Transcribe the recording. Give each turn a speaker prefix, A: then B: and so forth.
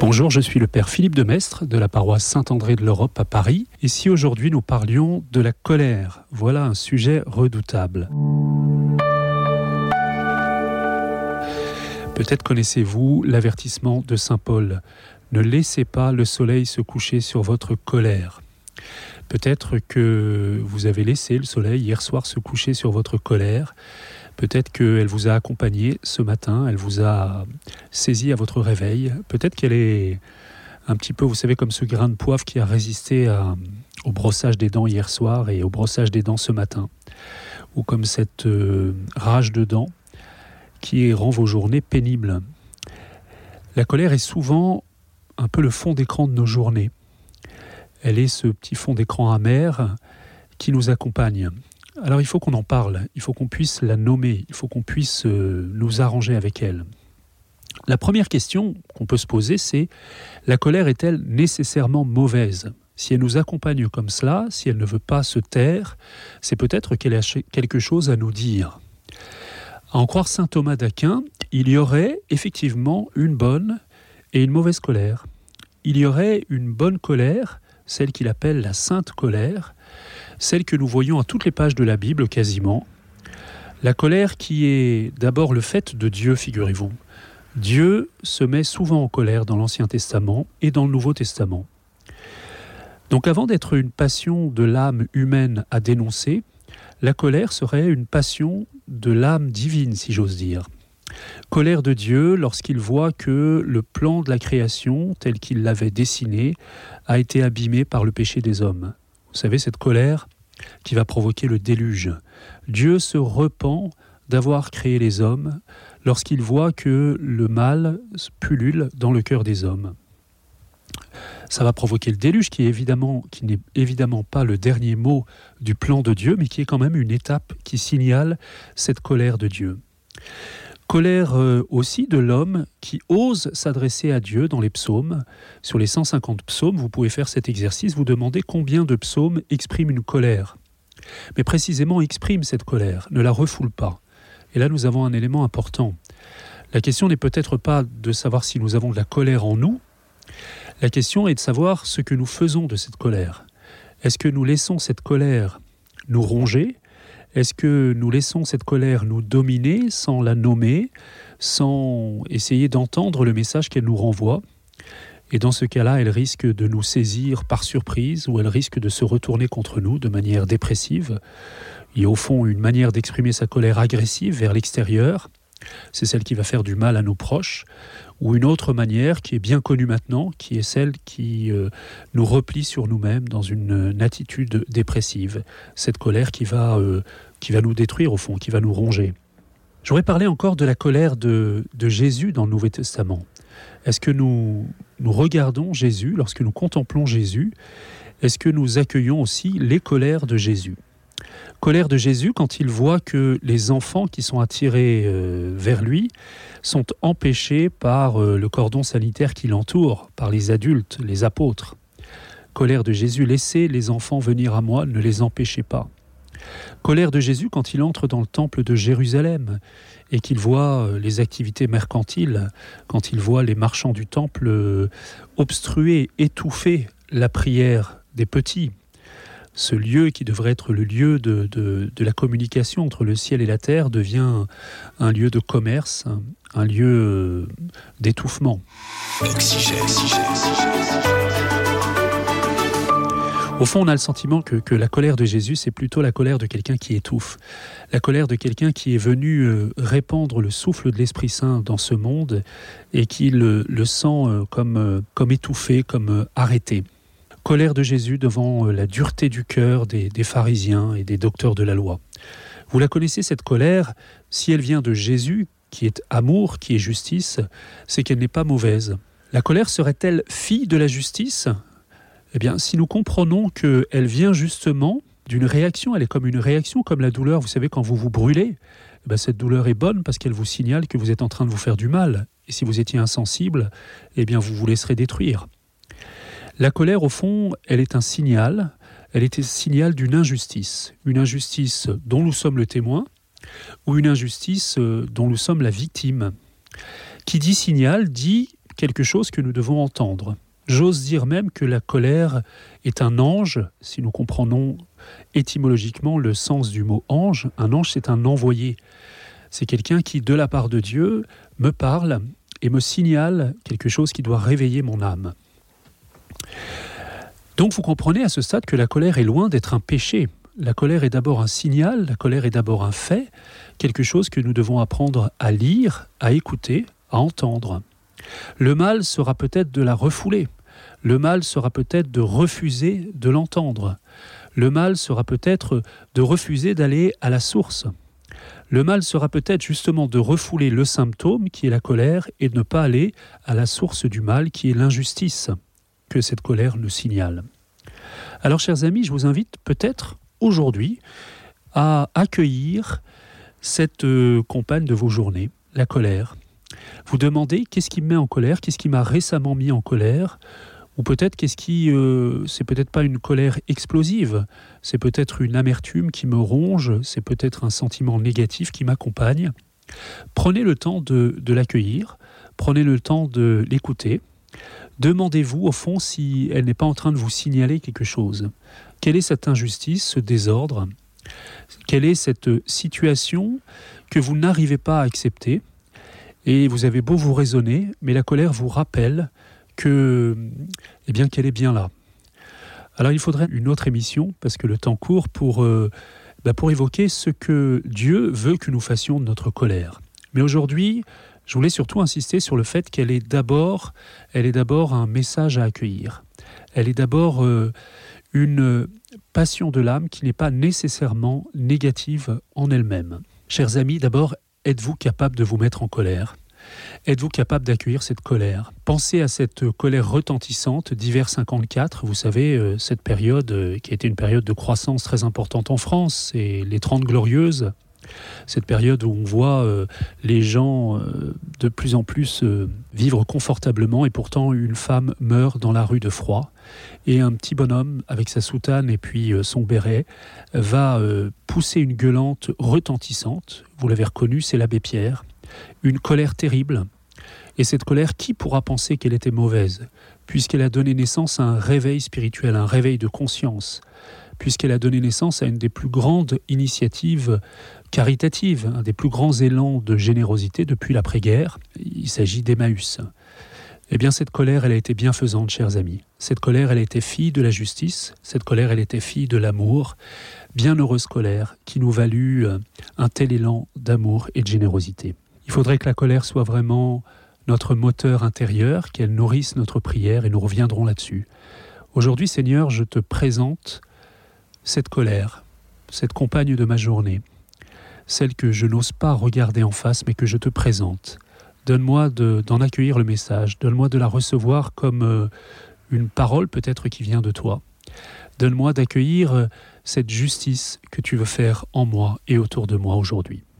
A: Bonjour, je suis le Père Philippe de Mestre de la paroisse Saint-André de l'Europe à Paris. Et si aujourd'hui nous parlions de la colère, voilà un sujet redoutable. Peut-être connaissez-vous l'avertissement de Saint Paul. Ne laissez pas le soleil se coucher sur votre colère. Peut-être que vous avez laissé le soleil hier soir se coucher sur votre colère. Peut-être qu'elle vous a accompagné ce matin, elle vous a saisi à votre réveil. Peut-être qu'elle est un petit peu, vous savez, comme ce grain de poivre qui a résisté au brossage des dents hier soir et au brossage des dents ce matin. Ou comme cette euh, rage de dents qui rend vos journées pénibles. La colère est souvent un peu le fond d'écran de nos journées. Elle est ce petit fond d'écran amer qui nous accompagne. Alors il faut qu'on en parle, il faut qu'on puisse la nommer, il faut qu'on puisse euh, nous arranger avec elle. La première question qu'on peut se poser, c'est la colère est-elle nécessairement mauvaise? Si elle nous accompagne comme cela, si elle ne veut pas se taire, c'est peut-être qu'elle a quelque chose à nous dire. À en croire saint Thomas d'Aquin, il y aurait effectivement une bonne et une mauvaise colère. Il y aurait une bonne colère, celle qu'il appelle la sainte colère, celle que nous voyons à toutes les pages de la Bible quasiment. La colère qui est d'abord le fait de Dieu, figurez-vous. Dieu se met souvent en colère dans l'Ancien Testament et dans le Nouveau Testament. Donc avant d'être une passion de l'âme humaine à dénoncer, la colère serait une passion de l'âme divine, si j'ose dire. Colère de Dieu lorsqu'il voit que le plan de la création, tel qu'il l'avait dessiné, a été abîmé par le péché des hommes. Vous savez, cette colère qui va provoquer le déluge. Dieu se repent d'avoir créé les hommes lorsqu'il voit que le mal pullule dans le cœur des hommes. Ça va provoquer le déluge qui qui n'est évidemment pas le dernier mot du plan de Dieu, mais qui est quand même une étape qui signale cette colère de Dieu. Colère euh, aussi de l'homme qui ose s'adresser à Dieu dans les psaumes. Sur les 150 psaumes, vous pouvez faire cet exercice, vous demandez combien de psaumes expriment une colère. Mais précisément exprime cette colère, ne la refoule pas. Et là, nous avons un élément important. La question n'est peut-être pas de savoir si nous avons de la colère en nous, la question est de savoir ce que nous faisons de cette colère. Est-ce que nous laissons cette colère nous ronger est-ce que nous laissons cette colère nous dominer sans la nommer, sans essayer d'entendre le message qu'elle nous renvoie? Et dans ce cas-là, elle risque de nous saisir par surprise ou elle risque de se retourner contre nous de manière dépressive. Il y a au fond une manière d'exprimer sa colère agressive vers l'extérieur. C'est celle qui va faire du mal à nos proches, ou une autre manière qui est bien connue maintenant, qui est celle qui euh, nous replie sur nous-mêmes dans une, attitude dépressive, cette colère qui va, euh, qui va nous détruire au fond, qui va nous ronger. J'aurais parlé encore de la colère de, Jésus dans le Nouveau Testament. Est-ce que nous, nous regardons Jésus, lorsque nous contemplons Jésus, est-ce que nous accueillons aussi les colères de Jésus? Colère de Jésus quand il voit que les enfants qui sont attirés euh, vers lui sont empêchés par euh, le cordon sanitaire qui l'entoure, par les adultes, les apôtres. Colère de Jésus, laissez les enfants venir à moi, ne les empêchez pas. Colère de Jésus quand il entre dans le temple de Jérusalem et qu'il voit euh, les activités mercantiles, quand il voit les marchands du temple obstruer, étouffer la prière des petits, ce lieu qui devrait être le lieu de, la communication entre le ciel et la terre devient un lieu de commerce, un, lieu euh, d'étouffement. Au fond, on a le sentiment que, la colère de Jésus, c'est plutôt la colère de quelqu'un qui étouffe, la colère de quelqu'un qui est venu euh, répandre le souffle de l'Esprit Saint dans ce monde et qui le, sent euh, comme, comme étouffé, comme arrêté colère de Jésus devant euh, la dureté du cœur des, pharisiens et des docteurs de la loi. Vous la connaissez, cette colère, si elle vient de Jésus, qui est amour, qui est justice, c'est qu'elle n'est pas mauvaise. La colère serait-elle fille de la justice? Eh bien, si nous comprenons qu'elle vient justement d'une réaction, elle est comme une réaction, comme la douleur, vous savez, quand vous vous brûlez, eh bien, cette douleur est bonne parce qu'elle vous signale que vous êtes en train de vous faire du mal. Et si vous étiez insensible, eh bien, vous vous laisserez détruire. La colère, au fond, elle est un signal, elle est un signal d'une injustice, une injustice dont nous sommes le témoin, ou une injustice euh, dont nous sommes la victime. Qui dit signal dit quelque chose que nous devons entendre. J'ose dire même que la colère est un ange, si nous comprenons étymologiquement le sens du mot ange. Un ange, c'est un envoyé. C'est quelqu'un qui, de la part de Dieu, me parle et me signale quelque chose qui doit réveiller mon âme. Donc vous comprenez à ce stade que la colère est loin d'être un péché. La colère est d'abord un signal, la colère est d'abord un fait, quelque chose que nous devons apprendre à lire, à écouter, à entendre. Le mal sera peut-être de la refouler, le mal sera peut-être de refuser de l'entendre, le mal sera peut-être de refuser d'aller à la source. Le mal sera peut-être justement de refouler le symptôme qui est la colère et de ne pas aller à la source du mal qui est l'injustice que cette colère nous signale. Alors chers amis, je vous invite peut-être aujourd'hui à accueillir cette euh, compagne de vos journées, la colère. Vous demandez qu'est-ce qui me met en colère, qu'est-ce qui m'a récemment mis en colère, ou peut-être qu'est-ce qui, euh, c'est peut-être pas une colère explosive, c'est peut-être une amertume qui me ronge, c'est peut-être un sentiment négatif qui m'accompagne. Prenez le temps de l'accueillir, prenez le temps de l'écouter. Demandez-vous au fond si elle n'est pas en train de vous signaler quelque chose. Quelle est cette injustice, ce désordre? Quelle est cette situation que vous n'arrivez pas à accepter? Et vous avez beau vous raisonner, mais la colère vous rappelle que, eh bien, qu'elle est bien là. Alors il faudrait une autre émission, parce que le temps court, pour, euh, bah, pour évoquer ce que Dieu veut que nous fassions de notre colère. Mais aujourd'hui, je voulais surtout insister sur le fait qu'elle est d'abord, un message à accueillir. Elle est d'abord euh, une passion de l'âme qui n'est pas nécessairement négative en elle-même. Chers amis, d'abord, êtes-vous capable de vous mettre en colère? Êtes-vous capable d'accueillir cette colère? Pensez à cette colère retentissante d'hiver 54, vous savez, euh, cette période euh, qui a été une période de croissance très importante en France, et les Trente Glorieuses, cette période où on voit euh, les gens euh, de plus en plus euh, vivre confortablement et pourtant une femme meurt dans la rue de froid et un petit bonhomme avec sa soutane et puis son béret va pousser une gueulante retentissante. Vous l'avez reconnu, c'est l'abbé Pierre. Une colère terrible. Et cette colère, qui pourra penser qu'elle était mauvaise? Puisqu'elle a donné naissance à un réveil spirituel, un réveil de conscience, puisqu'elle a donné naissance à une des plus grandes initiatives caritative, un des plus grands élans de générosité depuis l'après-guerre. Il s'agit d'Emmaüs. Eh bien, cette colère, elle a été bienfaisante, chers amis. Cette colère, elle a été fille de la justice. Cette colère, elle était fille de l'amour. Bienheureuse colère qui nous valut euh, un tel élan d'amour et de générosité. Il faudrait que la colère soit vraiment notre moteur intérieur, qu'elle nourrisse notre prière et nous reviendrons là-dessus. Aujourd'hui, Seigneur, je te présente cette colère, cette compagne de ma journée, celle que je n'ose pas regarder en face, mais que je te présente. Donne-moi d'en accueillir le message, donne-moi de la recevoir comme euh, une parole peut-être qui vient de toi. Donne-moi d'accueillir euh, cette justice que tu veux faire en moi et autour de moi aujourd'hui.